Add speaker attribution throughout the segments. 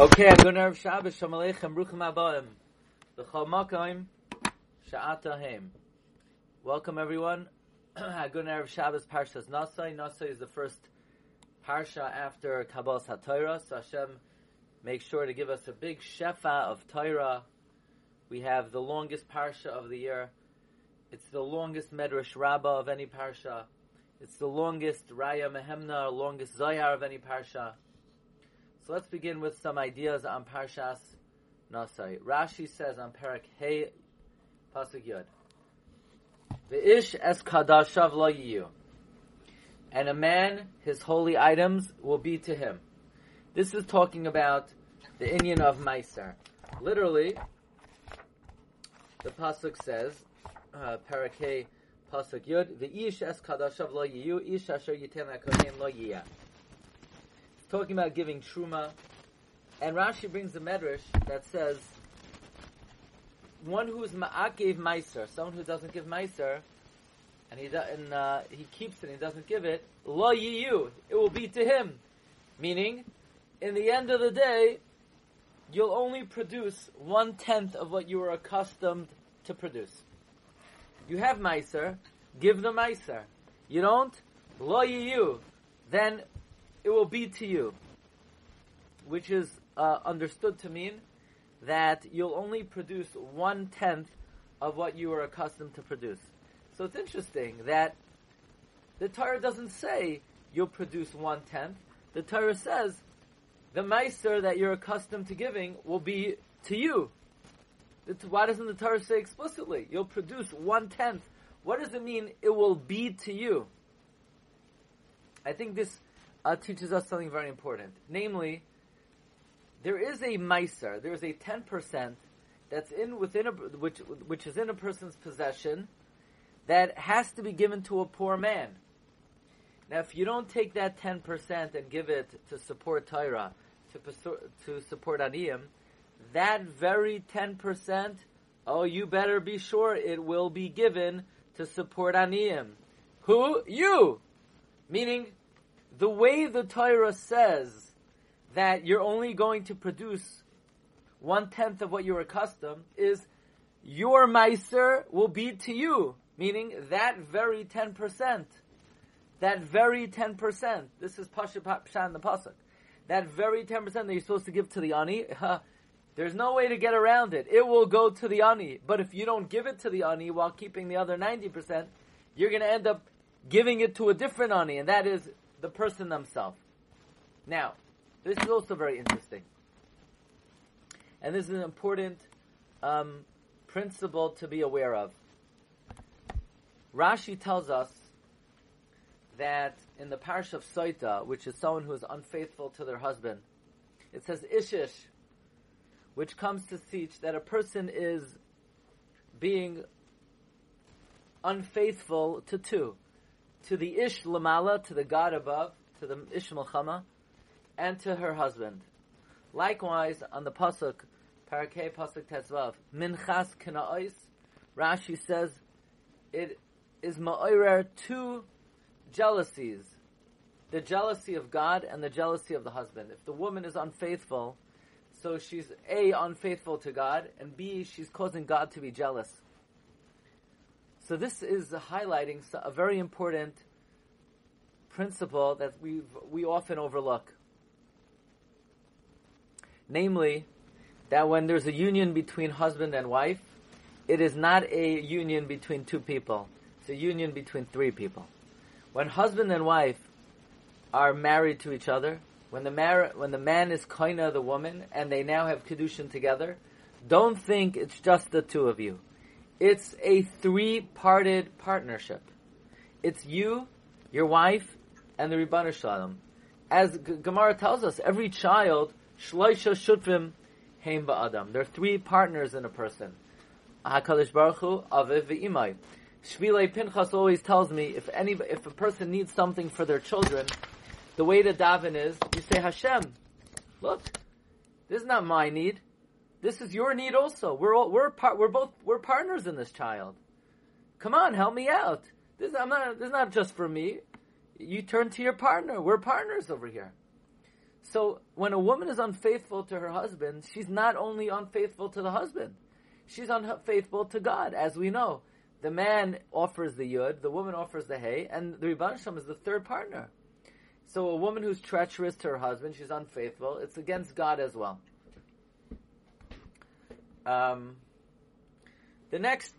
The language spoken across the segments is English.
Speaker 1: Okay, good Erev Shabbos, Shalom Aleichem, Bruchim Abayim, L'chol Makayim, Sha'atahem. Welcome everyone. good Erev Shabbos, Parshas Nasai. Nasai is the first Parsha after Kabbalah HaTorah, so Hashem makes sure to give us a big Shefa of Torah. We have the longest Parsha of the year. It's the longest Medrash Rabbah of any Parsha. It's the longest Raya Mehemna, longest Zohar of any Parsha. So let's begin with some ideas on Parshas Nasai. Rashi says on Parak Hey Pasuk Yud. Ve'ish es kadashav lo yiyu. And a man, his holy items will be to him. This is talking about the Inyan of Meiser. Literally, the Pasuk says, uh, Parak Hey Pasuk Yud, Ve'ish es kadashav lo yiyu, ish asher yiten lo yiyah talking about giving truma, and Rashi brings a medrash that says one who is ma'akev meiser, someone who doesn't give meiser, and he and uh, he keeps it and he doesn't give it, lo yiyu, it will be to him. Meaning, in the end of the day, you'll only produce one tenth of what you were accustomed to produce. You have meiser, give the meiser. You don't, lo yiyu, then it will be to you, which is uh, understood to mean that you'll only produce one tenth of what you are accustomed to produce. So it's interesting that the Torah doesn't say you'll produce one tenth. The Torah says the meiser that you're accustomed to giving will be to you. Why doesn't the Torah say explicitly you'll produce one tenth? What does it mean? It will be to you. I think this uh, teaches us something very important. Namely, there is a meiser, there is a 10% that's in within a, which, which is in a person's possession that has to be given to a poor man. Now, if you don't take that 10% and give it to support Torah, to, to support Aniyim, that very 10%, oh, you better be sure it will be given to support Aniyim. Who? You! Meaning, the way the Torah says that you're only going to produce one tenth of what you're accustomed is your meiser will be to you, meaning that very ten percent, that very ten percent. This is pasha pshan the pasuk. That very ten percent that you're supposed to give to the ani. there's no way to get around it. It will go to the ani. But if you don't give it to the ani while keeping the other ninety percent, you're going to end up giving it to a different ani, and that is the person themselves. Now, this is also very interesting. And this is an important um, principle to be aware of. Rashi tells us that in the parish of Soita, which is someone who is unfaithful to their husband, it says Ishish, which comes to teach that a person is being unfaithful to two to the Ish Lamala, to the God above, to the Ish Malchama, and to her husband. Likewise, on the Pasuk, Parakeh Pasuk Tezvav, Minchas Kana'is, Rashi says, it is Ma'irer two jealousies. The jealousy of God and the jealousy of the husband. If the woman is unfaithful, so she's A, unfaithful to God, and B, she's causing God to be jealous. So this is highlighting a very important principle that we we often overlook. Namely, that when there's a union between husband and wife, it is not a union between two people. It's a union between three people. When husband and wife are married to each other, when the mar- when the man is koina the woman, and they now have kedushin together, don't think it's just the two of you. It's a three-parted partnership. It's you, your wife, and the Ribbono Shel Olam. As G- Gemara tells us, every child, shloisha shutfim heim ba'adam. There are three partners in a person. HaKadosh Baruch Hu, Aviv v'imai. Shvilei Pinchas always tells me, if any, if a person needs something for their children, the way to daven is, you say, Hashem, look, this is not my need. This is your need also. We're all, we're par- we're both we're partners in this child. Come on, help me out. This I'm not this is not just for me. You turn to your partner. We're partners over here. So when a woman is unfaithful to her husband, she's not only unfaithful to the husband, she's unfaithful to God, as we know. The man offers the yud, the woman offers the hay, and the Rebbe is the third partner. So a woman who's treacherous to her husband, she's unfaithful. It's against God as well. Um, the next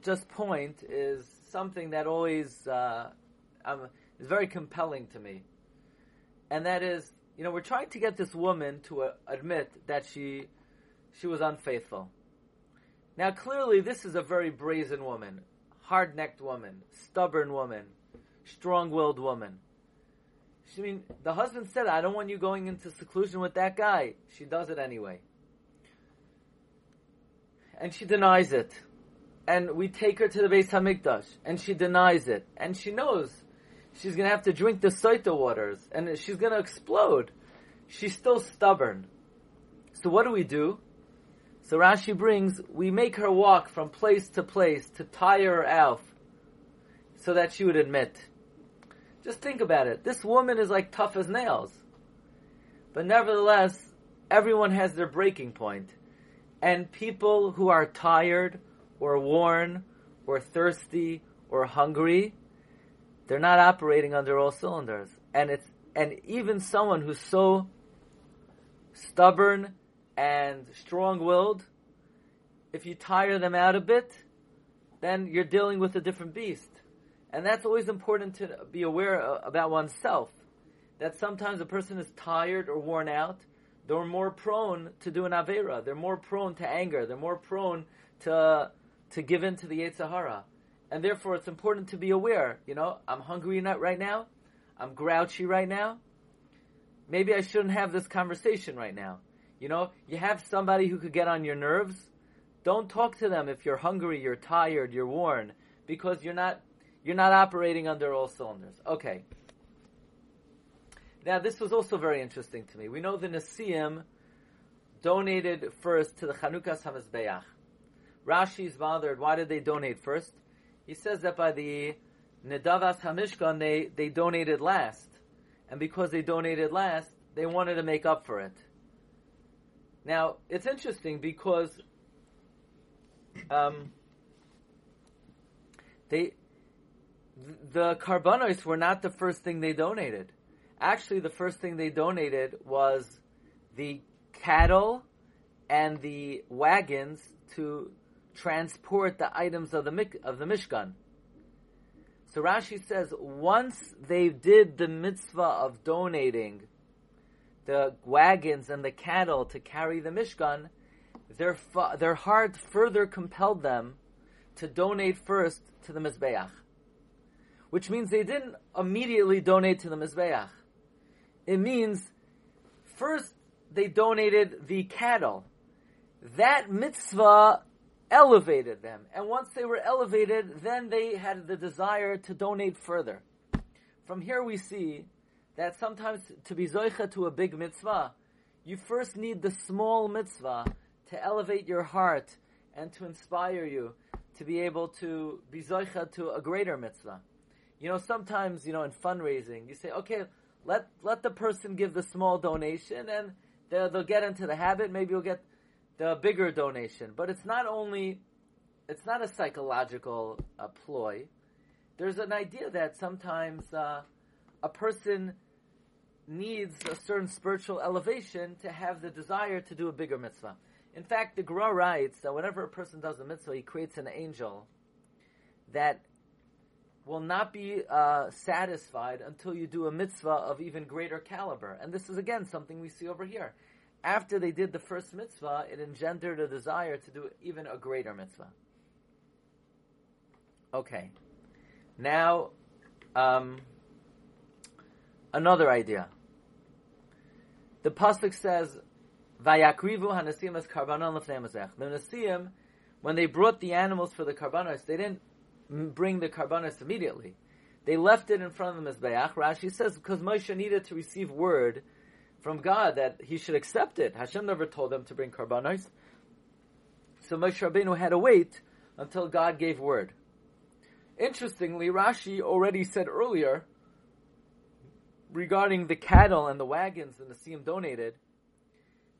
Speaker 1: just point is something that always uh, um, is very compelling to me, and that is, you know, we're trying to get this woman to uh, admit that she she was unfaithful. Now, clearly, this is a very brazen woman, hard-necked woman, stubborn woman, strong-willed woman. She I mean the husband said, "I don't want you going into seclusion with that guy." She does it anyway, and she denies it and we take her to the Beis Hamikdash, and she denies it, and she knows she's going to have to drink the Soita waters, and she's going to explode. She's still stubborn. So what do we do? So Rashi brings, we make her walk from place to place to tire her out, so that she would admit. Just think about it. This woman is like tough as nails. But nevertheless, everyone has their breaking point. And people who are tired, or worn or thirsty or hungry, they're not operating under all cylinders. And it's and even someone who's so stubborn and strong-willed, if you tire them out a bit, then you're dealing with a different beast. And that's always important to be aware about oneself. That sometimes a person is tired or worn out, they're more prone to do an Avera. They're more prone to anger. They're more prone to to give in to the Yetzer Hara. And therefore, it's important to be aware. You know, I'm hungry right now. I'm grouchy right now. Maybe I shouldn't have this conversation right now. You know, you have somebody who could get on your nerves. Don't talk to them if you're hungry, you're tired, you're worn, because you're not you're not operating under all cylinders. Okay. Now, this was also very interesting to me. We know the Nasiim donated first to the HaMizbeach. Rashi is bothered. Why did they donate first? He says that by the Nedavas Hamishkan, they, they donated last. And because they donated last, they wanted to make up for it. Now, it's interesting because um, they the karbanos were not the first thing they donated. Actually, the first thing they donated was the cattle and the wagons to transport the items of the of the Mishkan. So Rashi says once they did the mitzvah of donating the wagons and the cattle to carry the Mishkan, their fa- their heart further compelled them to donate first to the Mizbeach. Which means they didn't immediately donate to the Mizbeach. It means first they donated the cattle. That mitzvah elevated them. And once they were elevated, then they had the desire to donate further. From here we see that sometimes to be zoicha to a big mitzvah, you first need the small mitzvah to elevate your heart and to inspire you to be able to be zoicha to a greater mitzvah. You know, sometimes, you know, in fundraising, you say, okay, let, let the person give the small donation and they'll, they'll get into the habit. Maybe you'll get the bigger donation. But it's not only, it's not a psychological uh, ploy. There's an idea that sometimes uh, a person needs a certain spiritual elevation to have the desire to do a bigger mitzvah. In fact, the Gra writes that whenever a person does a mitzvah, he creates an angel that will not be uh, satisfied until you do a mitzvah of even greater caliber. And this is again something we see over here after they did the first mitzvah, it engendered a desire to do even a greater mitzvah. Okay. Now, um, another idea. The pasuk says, "Vayakrivu hanasim as karbanon lefnei The nasim, when they brought the animals for the karbanos, they didn't bring the karbanos immediately. They left it in front of the mizbeach. Rashi says because Moshe needed to receive word from God that he should accept it. Hashem never told them to bring karbanos. So Moshe Rabbeinu had to wait until God gave word. Interestingly, Rashi already said earlier regarding the cattle and the wagons the Nasiim donated,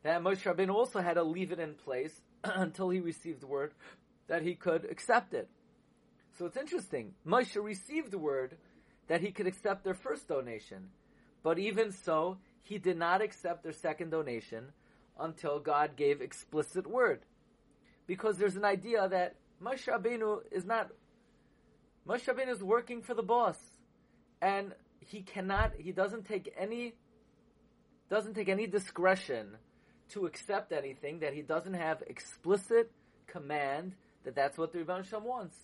Speaker 1: that Moshe Rabbeinu also had to leave it in place until he received word that he could accept it. So it's interesting. Moshe received word that he could accept their first donation, but even so, he did not accept their second donation until God gave explicit word. Because there's an idea that Moshe Rabbeinu is not, Moshe Rabbeinu is working for the boss. And he cannot, he doesn't take any, doesn't take any discretion to accept anything that he doesn't have explicit command that that's what the Rebbe Shem wants.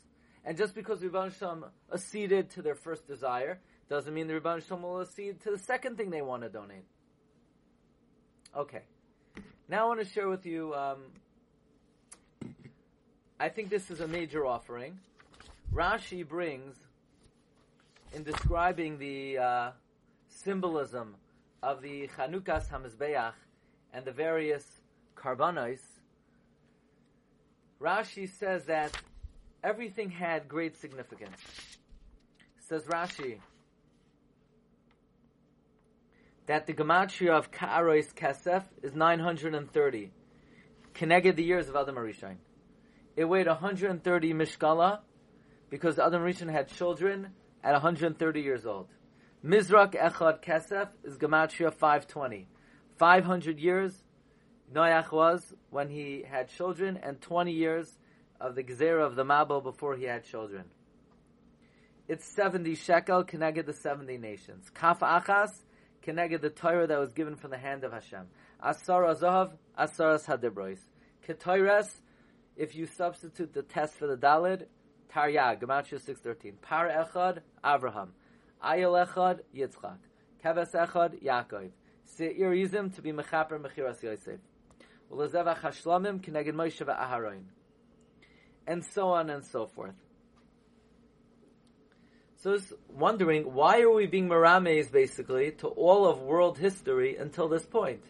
Speaker 1: And just because Rebbe Shem acceded to their first desire, doesn't mean the Rebbe Shem will accede to the second thing they want to donate. Okay. Now I want to share with you, um, I think this is a major offering. Rashi brings, in describing the uh, symbolism of the Chanukas HaMizbeach and the various karbanos, Rashi says that everything had great significance. Says Rashi that the gematria of Ka'arois Kesef is 930. Connected the years of Adam HaRishon. It weighed 130 mishkala because Adam HaRishon had children at 130 years old. Mizrak Echad Kesef is gematria 520. 500 years Noach was when he had children, and 20 years of the Gezerah of the Mabul before he had children. It's 70 shekel, connected the 70 nations. Kaf Achas, connected the Torah that was given from the hand of Hashem. Asara Zahav, Asaras Hadibrois. Ketoires, if you substitute the test for the Dalid, Taryag, Gematria 613. Par Echad, Avraham. Ayel Echad, Yitzchak. Keves Echad, Yaakov. Seir Yizim to be Mechaper Mechiras Yosef. Ulazevach Hashlamim Keneged Moshe Aharon. And so on and so forth. So it's wondering, why are we being marames basically to all of world history until this point?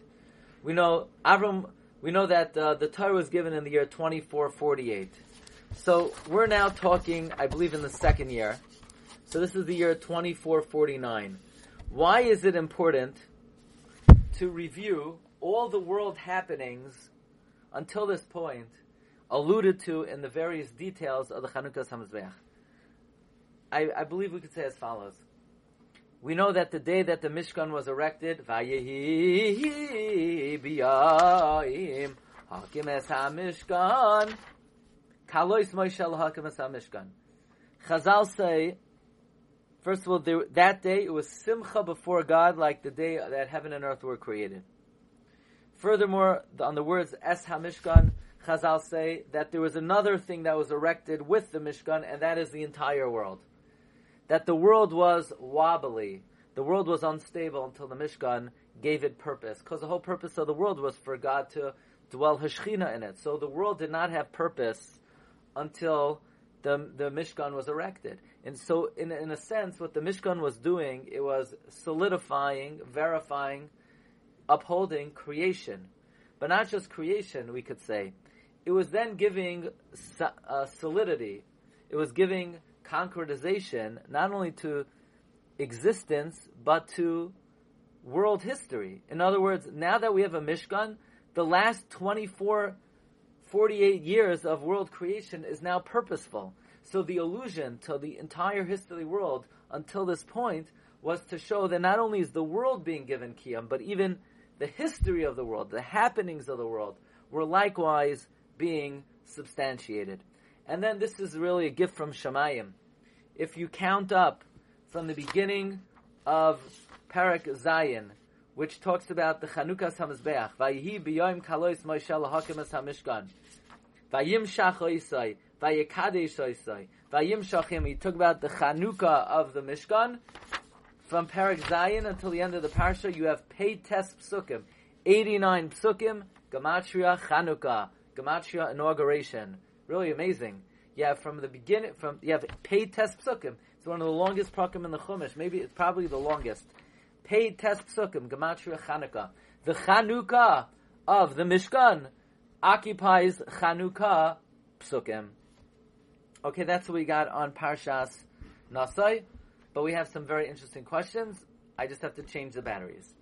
Speaker 1: We know Avram, we know that uh, the Torah was given in the year 2448. So we're now talking, I believe, in the second year. So this is the year 2449. Why is it important to review all the world happenings until this point alluded to in the various details of the Chanukah HaMizbeach. I, I believe we could say as follows. We know that the day that the Mishkan was erected, Vayehi biyayim hakim es ha-mishkan kalois Moshe hakim es ha-mishkan Chazal say, first of all, there, that day it was simcha before God like the day that heaven and earth were created. Furthermore, on the words Es HaMishkan, Chazal say that there was another thing that was erected with the Mishkan, and that is the entire world. That the world was wobbly, the world was unstable until the Mishkan gave it purpose, because the whole purpose of the world was for God to dwell Hashchina in it. So the world did not have purpose until the, the Mishkan was erected. And so, in, in a sense, what the Mishkan was doing, it was solidifying, verifying upholding creation. But not just creation, we could say. It was then giving uh, solidity. It was giving concretization, not only to existence, but to world history. In other words, now that we have a Mishkan, the last 24, 48 years of world creation is now purposeful. So the illusion to the entire history world until this point was to show that not only is the world being given kiyam, but even the history of the world, the happenings of the world, were likewise being substantiated. And then this is really a gift from Shemayim. If you count up from the beginning of Parak Zayin, which talks about the Chanukas HaMizbeach, Vayihi b'yoim kalois Moshe lahakim es HaMishkan, Vayim shach oisai, Vayikadesh oisai, Vayim shachim, he talked about the Chanukah of the Mishkan, from Parak Zayin until the end of the parsha, you have Pei Tes Psukim, 89 Psukim, Gematria Chanukah, Gematria Inauguration. Really amazing. Yeah, from the beginning, from you have Pei Tes Psukim. It's one of the longest prakim in the Chumash. Maybe it's probably the longest. Pei Tes Psukim, Gematria Chanukah. The Chanukah of the Mishkan occupies Chanukah Psukim. Okay, that's what we got on Parshas Nasai. But we have some very interesting questions, I just have to change the batteries.